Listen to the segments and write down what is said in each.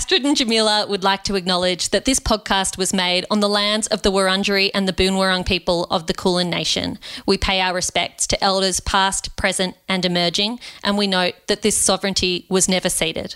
Astrid and Jamila would like to acknowledge that this podcast was made on the lands of the Wurundjeri and the Boonwurrung people of the Kulin Nation. We pay our respects to elders past, present, and emerging, and we note that this sovereignty was never ceded.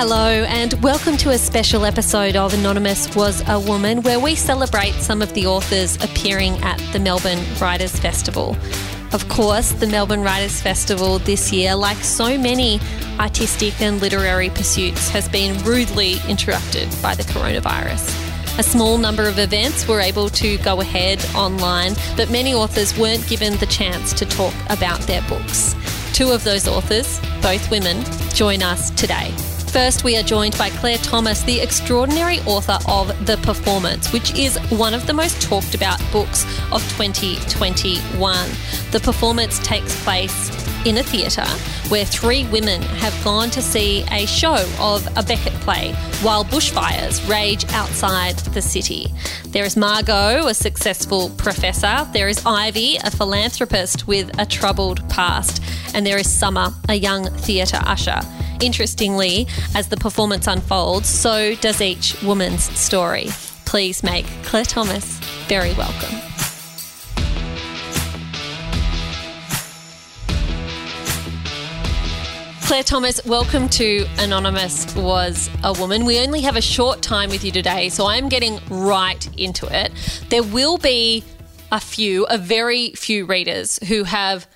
Hello, and welcome to a special episode of Anonymous Was a Woman, where we celebrate some of the authors appearing at the Melbourne Writers' Festival. Of course, the Melbourne Writers' Festival this year, like so many artistic and literary pursuits, has been rudely interrupted by the coronavirus. A small number of events were able to go ahead online, but many authors weren't given the chance to talk about their books. Two of those authors, both women, join us today. First, we are joined by Claire Thomas, the extraordinary author of The Performance, which is one of the most talked about books of 2021. The Performance takes place in a theatre where three women have gone to see a show of a Beckett play while bushfires rage outside the city. There is Margot, a successful professor. There is Ivy, a philanthropist with a troubled past. And there is Summer, a young theatre usher. Interestingly, as the performance unfolds, so does each woman's story. Please make Claire Thomas very welcome. Claire Thomas, welcome to Anonymous Was a Woman. We only have a short time with you today, so I'm getting right into it. There will be a few, a very few readers who have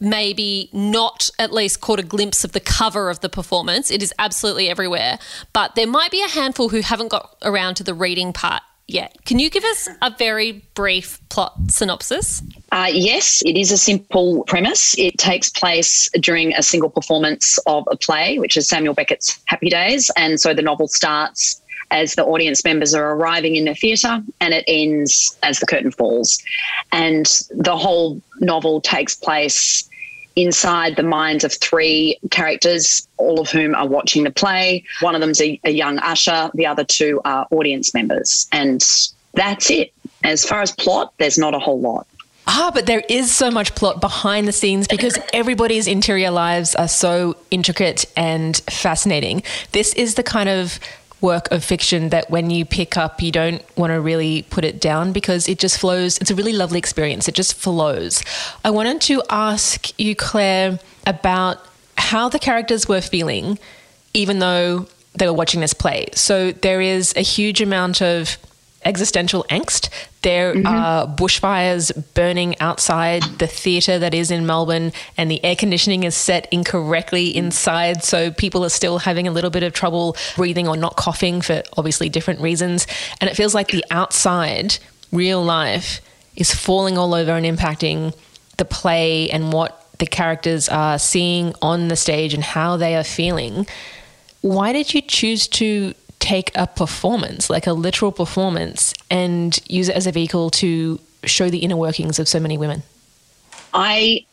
maybe not at least caught a glimpse of the cover of the performance. It is absolutely everywhere. But there might be a handful who haven't got around to the reading part yet. Can you give us a very brief plot synopsis? Uh, yes, it is a simple premise. It takes place during a single performance of a play, which is Samuel Beckett's Happy Days. And so the novel starts as the audience members are arriving in the theatre and it ends as the curtain falls. And the whole novel takes place inside the minds of three characters, all of whom are watching the play. One of them's a, a young usher, the other two are audience members. And that's it. As far as plot, there's not a whole lot. Ah, but there is so much plot behind the scenes because everybody's interior lives are so intricate and fascinating. This is the kind of work of fiction that when you pick up, you don't want to really put it down because it just flows. It's a really lovely experience. It just flows. I wanted to ask you, Claire, about how the characters were feeling, even though they were watching this play. So there is a huge amount of existential angst. There mm-hmm. are bushfires burning outside the theatre that is in Melbourne, and the air conditioning is set incorrectly inside. So people are still having a little bit of trouble breathing or not coughing for obviously different reasons. And it feels like the outside, real life, is falling all over and impacting the play and what the characters are seeing on the stage and how they are feeling. Why did you choose to take a performance, like a literal performance, and use it as a vehicle to show the inner workings of so many women? I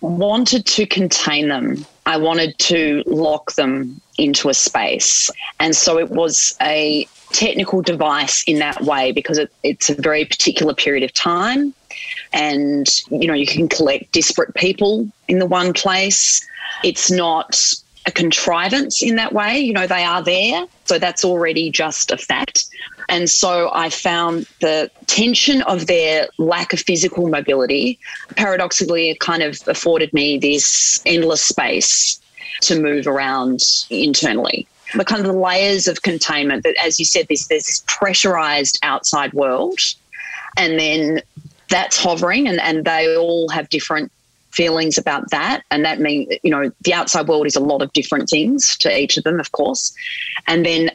wanted to contain them. I wanted to lock them into a space. And so it was a technical device in that way because it, it's a very particular period of time. And, you know, you can collect disparate people in the one place. It's not a contrivance in that way. You know, they are there. So that's already just a fact. And so I found the tension of their lack of physical mobility, paradoxically, kind of afforded me this endless space to move around internally. The kind of the layers of containment that, as you said, this there's this pressurized outside world, and then that's hovering, and, and they all have different feelings about that. And that means, you know, the outside world is a lot of different things to each of them, of course. And then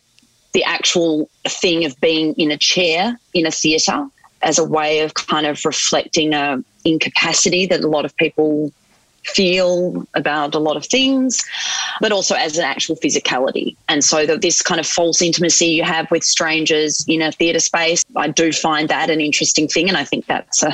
the actual thing of being in a chair in a theatre as a way of kind of reflecting a incapacity that a lot of people feel about a lot of things, but also as an actual physicality. And so that this kind of false intimacy you have with strangers in a theatre space, I do find that an interesting thing. And I think that's a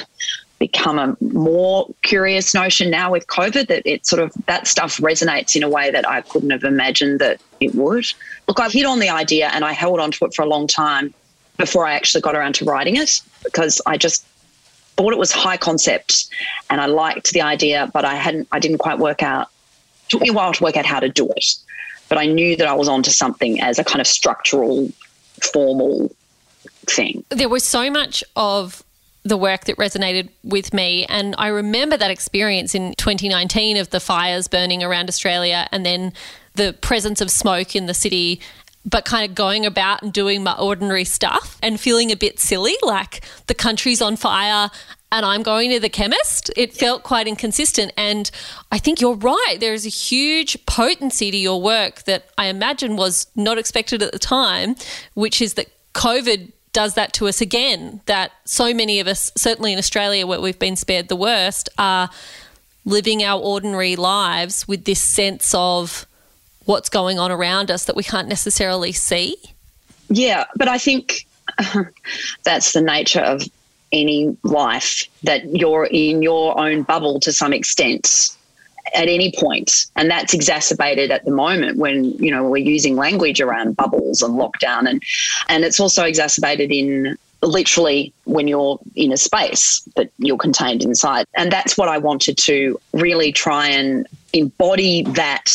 become a more curious notion now with COVID that it sort of that stuff resonates in a way that I couldn't have imagined that it would. Look, I hit on the idea and I held on to it for a long time before I actually got around to writing it because I just thought it was high concept and I liked the idea, but I hadn't, I didn't quite work out. It took me a while to work out how to do it, but I knew that I was onto something as a kind of structural, formal thing. There was so much of the work that resonated with me. And I remember that experience in 2019 of the fires burning around Australia and then the presence of smoke in the city, but kind of going about and doing my ordinary stuff and feeling a bit silly, like the country's on fire and I'm going to the chemist. It felt quite inconsistent. And I think you're right. There is a huge potency to your work that I imagine was not expected at the time, which is that COVID does that to us again. That so many of us, certainly in Australia, where we've been spared the worst, are living our ordinary lives with this sense of what's going on around us that we can't necessarily see. Yeah, but I think that's the nature of any life that you're in your own bubble to some extent at any point. And that's exacerbated at the moment when you know we're using language around bubbles and lockdown. And and it's also exacerbated in literally when you're in a space that you're contained inside. And that's what I wanted to really try and embody that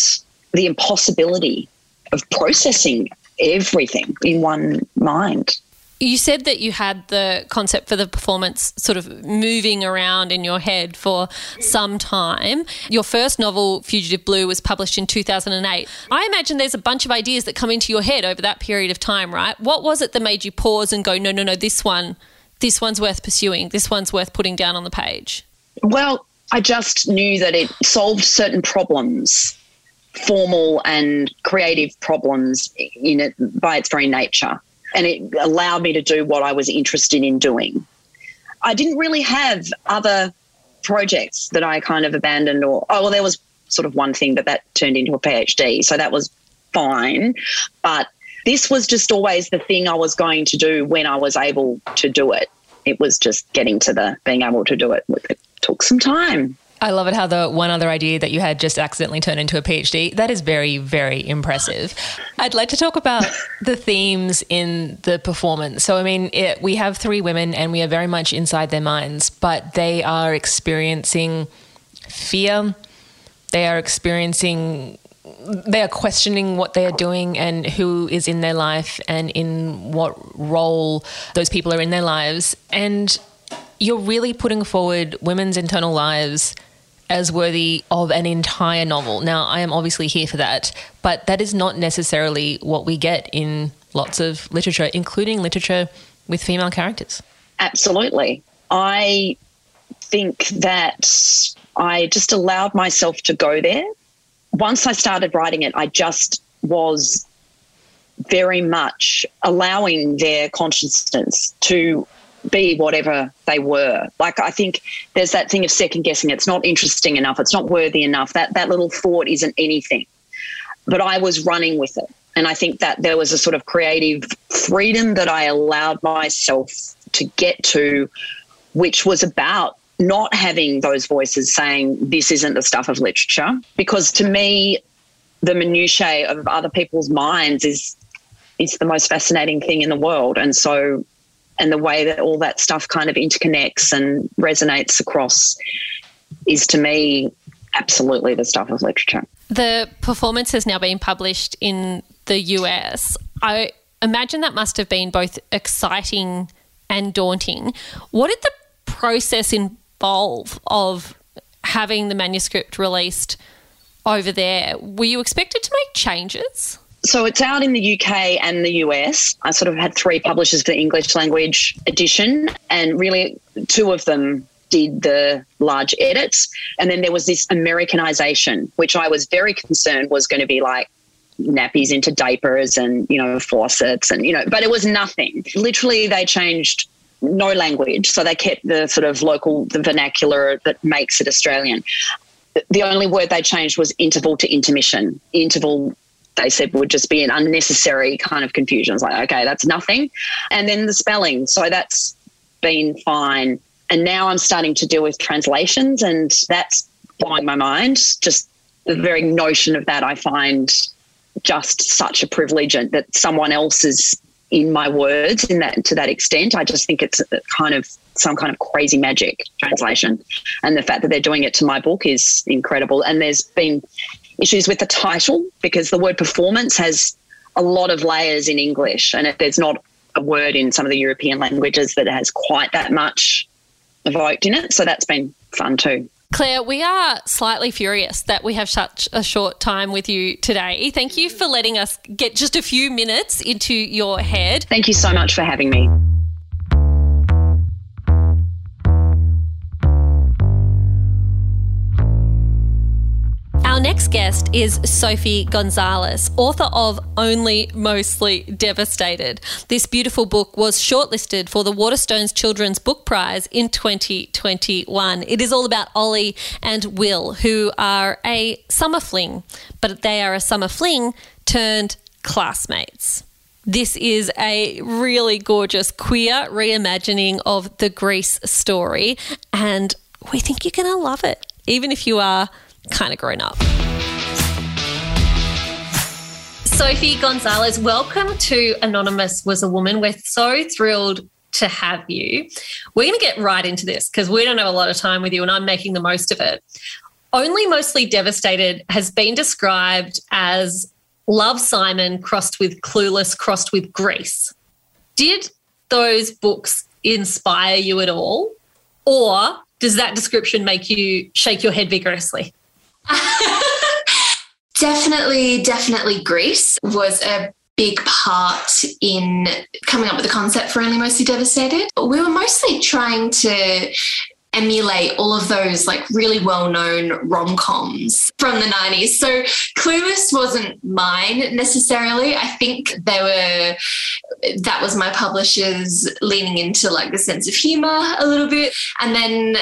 the impossibility of processing everything in one mind you said that you had the concept for the performance sort of moving around in your head for some time. Your first novel, Fugitive Blue, was published in 2008. I imagine there's a bunch of ideas that come into your head over that period of time, right? What was it that made you pause and go, no, no, no, this one, this one's worth pursuing, this one's worth putting down on the page? Well, I just knew that it solved certain problems, formal and creative problems in it by its very nature and it allowed me to do what I was interested in doing. I didn't really have other projects that I kind of abandoned or oh well there was sort of one thing but that turned into a PhD so that was fine. But this was just always the thing I was going to do when I was able to do it. It was just getting to the being able to do it it took some time I love it how the one other idea that you had just accidentally turned into a PhD. That is very, very impressive. I'd like to talk about the themes in the performance. So, I mean, it, we have three women and we are very much inside their minds, but they are experiencing fear. They are experiencing, they are questioning what they are doing and who is in their life and in what role those people are in their lives. And you're really putting forward women's internal lives as worthy of an entire novel. Now, I am obviously here for that, but that is not necessarily what we get in lots of literature, including literature with female characters. Absolutely. I think that I just allowed myself to go there. Once I started writing it, I just was very much allowing their consciousness to be whatever they were. Like I think there's that thing of second guessing. It's not interesting enough. It's not worthy enough. That that little thought isn't anything. But I was running with it. And I think that there was a sort of creative freedom that I allowed myself to get to, which was about not having those voices saying this isn't the stuff of literature. Because to me, the minutiae of other people's minds is is the most fascinating thing in the world. And so and the way that all that stuff kind of interconnects and resonates across is to me absolutely the stuff of literature. The performance has now been published in the US. I imagine that must have been both exciting and daunting. What did the process involve of having the manuscript released over there? Were you expected to make changes? So it's out in the UK and the US. I sort of had three publishers for the English language edition, and really two of them did the large edits. And then there was this Americanization, which I was very concerned was going to be like nappies into diapers and, you know, faucets and, you know, but it was nothing. Literally, they changed no language. So they kept the sort of local, the vernacular that makes it Australian. The only word they changed was interval to intermission. Interval they said would just be an unnecessary kind of confusion. It's like, okay, that's nothing. And then the spelling. So that's been fine. And now I'm starting to deal with translations, and that's blowing my mind. Just the very notion of that, I find just such a privilege that someone else is in my words in that to that extent. I just think it's kind of some kind of crazy magic translation. And the fact that they're doing it to my book is incredible. And there's been issues with the title because the word performance has a lot of layers in English, and if there's not a word in some of the European languages that has quite that much evoked in it. So that's been fun too. Claire, we are slightly furious that we have such a short time with you today. Thank you for letting us get just a few minutes into your head. Thank you so much for having me. Guest is Sophie Gonzalez, author of Only Mostly Devastated. This beautiful book was shortlisted for the Waterstones Children's Book Prize in 2021. It is all about Ollie and Will, who are a summer fling, but they are a summer fling turned classmates. This is a really gorgeous queer reimagining of the Grease story, and we think you're going to love it, even if you are kind of grown up. Sophie Gonzalez, welcome to Anonymous Was a Woman. We're so thrilled to have you. We're going to get right into this because we don't have a lot of time with you and I'm making the most of it. Only Mostly Devastated has been described as Love Simon crossed with Clueless, crossed with Grease. Did those books inspire you at all? Or does that description make you shake your head vigorously? definitely, definitely Grease was a big part in coming up with the concept for Only Mostly Devastated. We were mostly trying to emulate all of those like really well-known rom-coms from the 90s. So Clueless wasn't mine necessarily. I think they were that was my publishers leaning into like the sense of humor a little bit. And then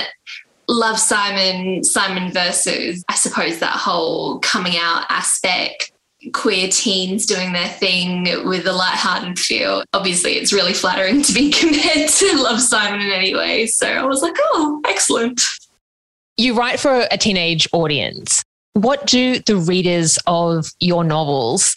love Simon, Simon versus, I suppose, that whole coming out aspect, queer teens doing their thing with a light-hearted feel. Obviously, it's really flattering to be compared to Love Simon in any way. So I was like, oh, excellent. You write for a teenage audience. What do the readers of your novels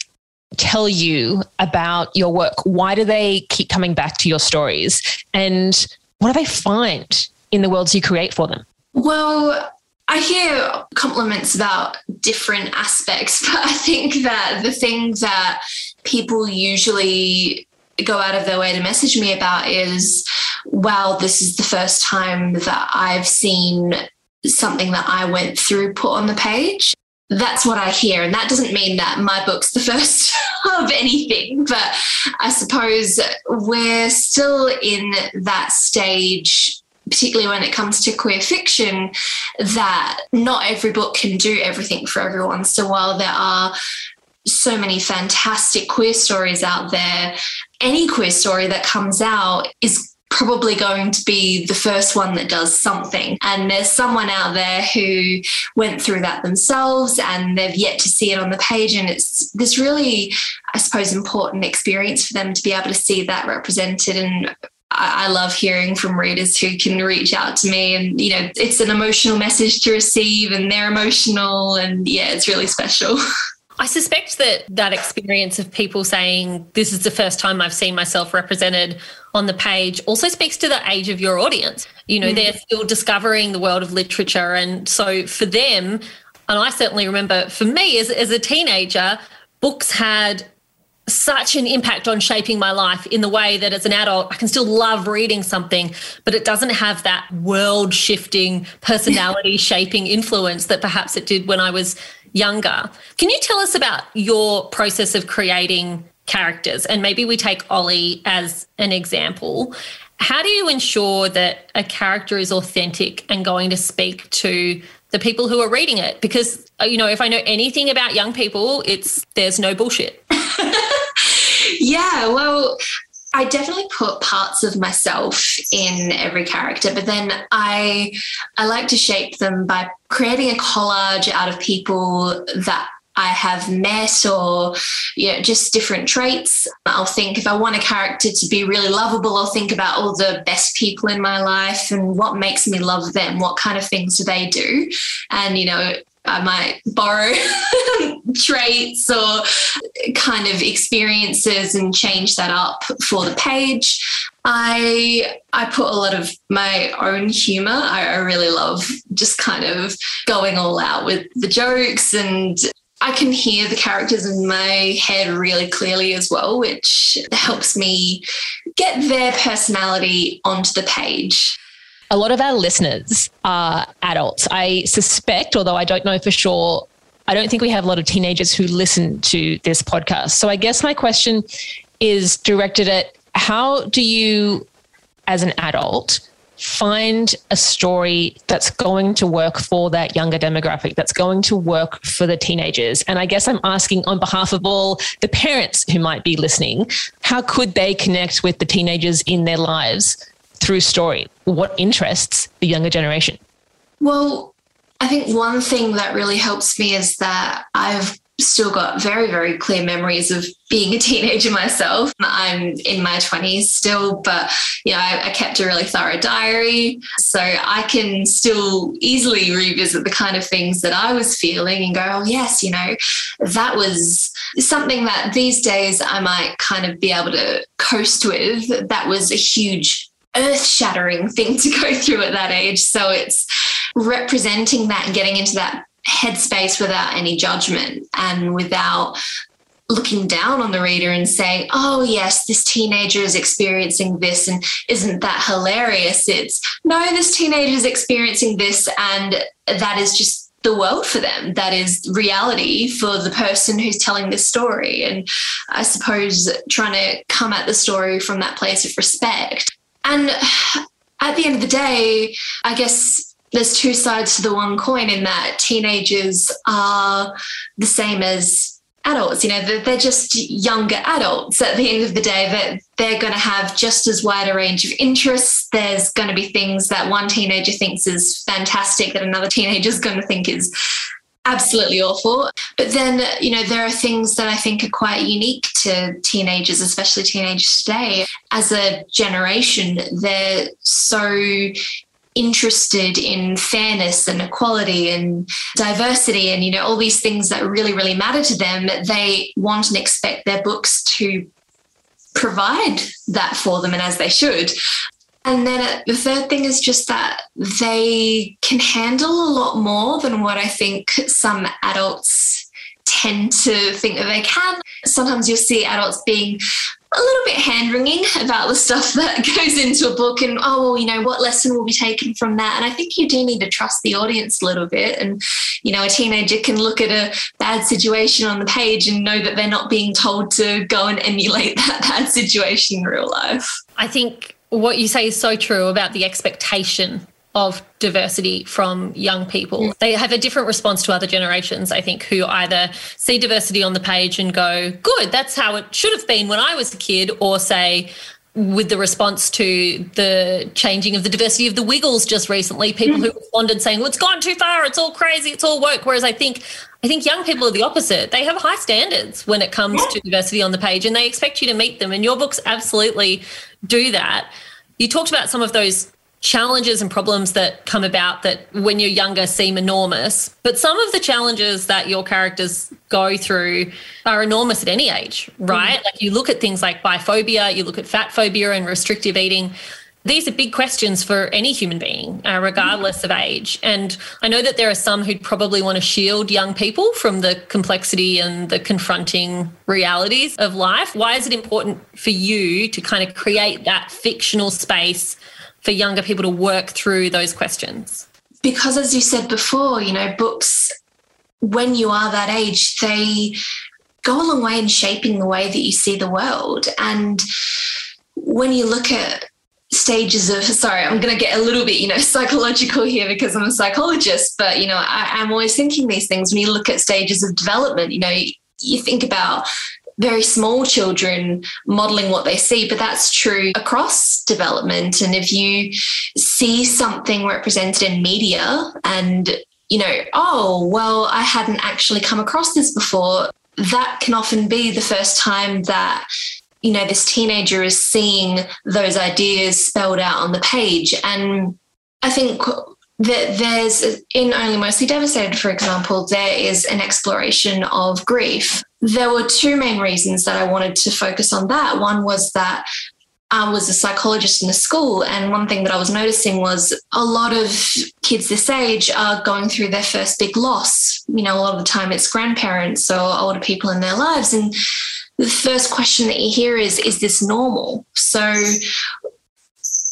tell you about your work? Why do they keep coming back to your stories? And what do they find in the worlds you create for them? Well, I hear compliments about different aspects, but I think that the thing that people usually go out of their way to message me about is wow, this is the first time that I've seen something that I went through put on the page. That's what I hear. And that doesn't mean that my book's the first of anything, but I suppose we're still in that stage particularly when it comes to queer fiction, that not every book can do everything for everyone. So while there are so many fantastic queer stories out there, any queer story that comes out is probably going to be the first one that does something. And there's someone out there who went through that themselves and they've yet to see it on the page. And it's this really, I suppose, important experience for them to be able to see that represented and I love hearing from readers who can reach out to me and you know it's an emotional message to receive and they're emotional and yeah it's really special I suspect that that experience of people saying this is the first time I've seen myself represented on the page also speaks to the age of your audience. You know, mm. they're still discovering the world of literature and so for them and I certainly remember for me as as a teenager books had such an impact on shaping my life in the way that as an adult, I can still love reading something, but it doesn't have that world shifting, personality shaping influence that perhaps it did when I was younger. Can you tell us about your process of creating characters? And maybe we take Ollie as an example. How do you ensure that a character is authentic and going to speak to the people who are reading it? Because, uh, you know, if I know anything about young people, it's there's no bullshit. yeah, well, I definitely put parts of myself in every character, but then I I like to shape them by creating a collage out of people that I have met or you know just different traits. I'll think if I want a character to be really lovable, I'll think about all the best people in my life and what makes me love them, what kind of things do they do? And you know, I might borrow traits or kind of experiences and change that up for the page. I I put a lot of my own humor. I, I really love just kind of going all out with the jokes and I can hear the characters in my head really clearly as well, which helps me get their personality onto the page. A lot of our listeners are adults. I suspect, although I don't know for sure, I don't think we have a lot of teenagers who listen to this podcast. So I guess my question is directed at how do you, as an adult, find a story that's going to work for that younger demographic, that's going to work for the teenagers. And I guess I'm asking on behalf of all the parents who might be listening, how could they connect with the teenagers in their lives through story? What interests the younger generation? Well, I think one thing that really helps me is that I've still got very, very clear memories of being a teenager myself. I'm in my 20s still, but you know, I, I, kept a really thorough diary. So I can still easily revisit the kind of things that I was feeling and go, oh, yes, you know, that was something that these days I might kind of be able to coast with. That was a huge earth shattering thing to go through at that age. So it's representing that and getting into that headspace without any judgment and without looking down on the reader and saying, oh, yes, this teenager is experiencing this and isn't that hilarious? It's no, this teenager is experiencing this and that is just the world for them. That is reality for the person who's telling this story. And I suppose trying to come at the story from that place of respect. And at the end of the day, I guess there's two sides to the one coin in that teenagers are the same as adults. You know they're, just younger adults at the end of the day. That they're going to have just as wide a range of interests. There's going to be things that one teenager thinks is fantastic that another teenager is going to think is absolutely awful. But then you know there are things that i think are quite unique to teenagers especially teenagers today. As a generation they're so interested in fairness and equality and diversity and you know all these things that really really matter to them they want and expect their books to provide that for them and as they should and then the third thing is just that they can handle a lot more than what I think some adults tend to think that they can. Sometimes you'll see adults being a little bit hand wringing about the stuff that goes into a book and oh well you know what lesson will be taken from that? And i think you do need to trust the audience a little bit. And you know a teenager can look at a bad situation on the page and know that they're not being told to go and emulate that bad situation in real life. I think what you say is so true about the expectation of diversity from young people. They have a different response to other generations, I think, who either see diversity on the page and go, good, that's how it should have been when I was a kid, or say, with the response to the changing of the diversity of the Wiggles just recently, people mm. who responded saying, well, it's gone too far, it's all crazy, it's all woke. Whereas I think I think young people are the opposite. They have high standards when it comes to diversity on the page and they expect you to meet them. And your books absolutely do that. You talked about some of those challenges and problems that come about that when you're younger seem enormous. But some of the challenges that your characters go through are enormous at any age, right? Mm. Like you look at things like biphobia, you look at fat phobia and restrictive eating. These are big questions for any human being, uh, regardless of age. And I know that there are some who'd probably want to shield young people from the complexity and the confronting realities of life. Why is it important for you to kind of create that fictional space for younger people to work through those questions? Because, as you said before, you know, books, when you are that age, they go a long way in shaping the way that you see the world. And when you look at stages of sorry i'm going to get a little bit you know psychological here because i'm a psychologist but you know I, am always thinking these things when you look at stages of development you know you think about very small children modeling what they see, but that's true across development. And if you see something represented in media and, you know, oh, well, I hadn't actually come across this before, that can often be the first time that you know this teenager is seeing those ideas spelled out on the page and i think that there's in only mostly devastated for example there is an exploration of grief there were two main reasons that i wanted to focus on that one was that I was a psychologist in the school, and one thing that I was noticing was a lot of kids this age are going through their first big loss. You know, a lot of the time it's grandparents or older people in their lives. And the first question that you hear is, is this normal? So,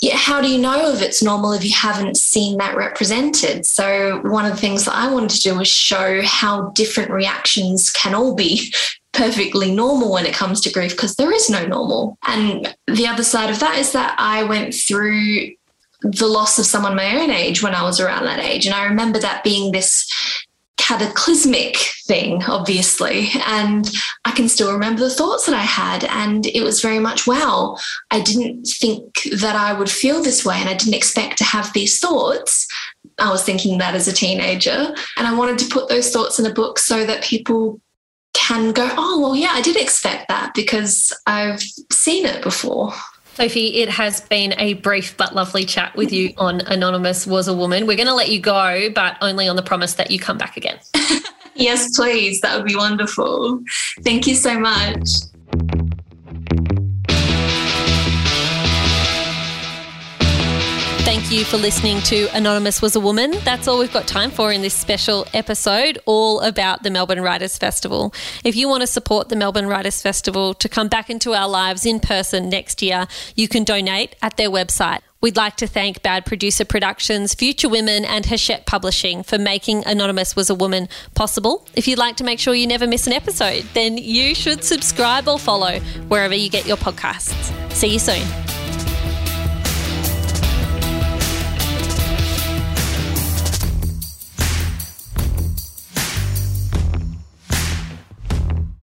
yeah, how do you know if it's normal if you haven't seen that represented? So, one of the things that I wanted to do was show how different reactions can all be perfectly normal when it comes to grief because there is no normal. And the other side of that is that I went through the loss of someone my own age when I was around that age. And I remember that being this cataclysmic thing, obviously. And I can still remember the thoughts that I had. And it was very much, wow, I didn't think that I would feel this way. And I didn't expect to have these thoughts. I was thinking that as a teenager. And I wanted to put those thoughts in a book so that people can go, oh, well, yeah, I did expect that because I've seen it before. Sophie, it has been a brief but lovely chat with you on Anonymous Was a Woman. We're going to let you go, but only on the promise that you come back again. yes, please. That would be wonderful. Thank you so much. You for listening to Anonymous Was a Woman. That's all we've got time for in this special episode, all about the Melbourne Writers Festival. If you want to support the Melbourne Writers Festival to come back into our lives in person next year, you can donate at their website. We'd like to thank Bad Producer Productions, Future Women, and Hachette Publishing for making Anonymous Was a Woman possible. If you'd like to make sure you never miss an episode, then you should subscribe or follow wherever you get your podcasts. See you soon.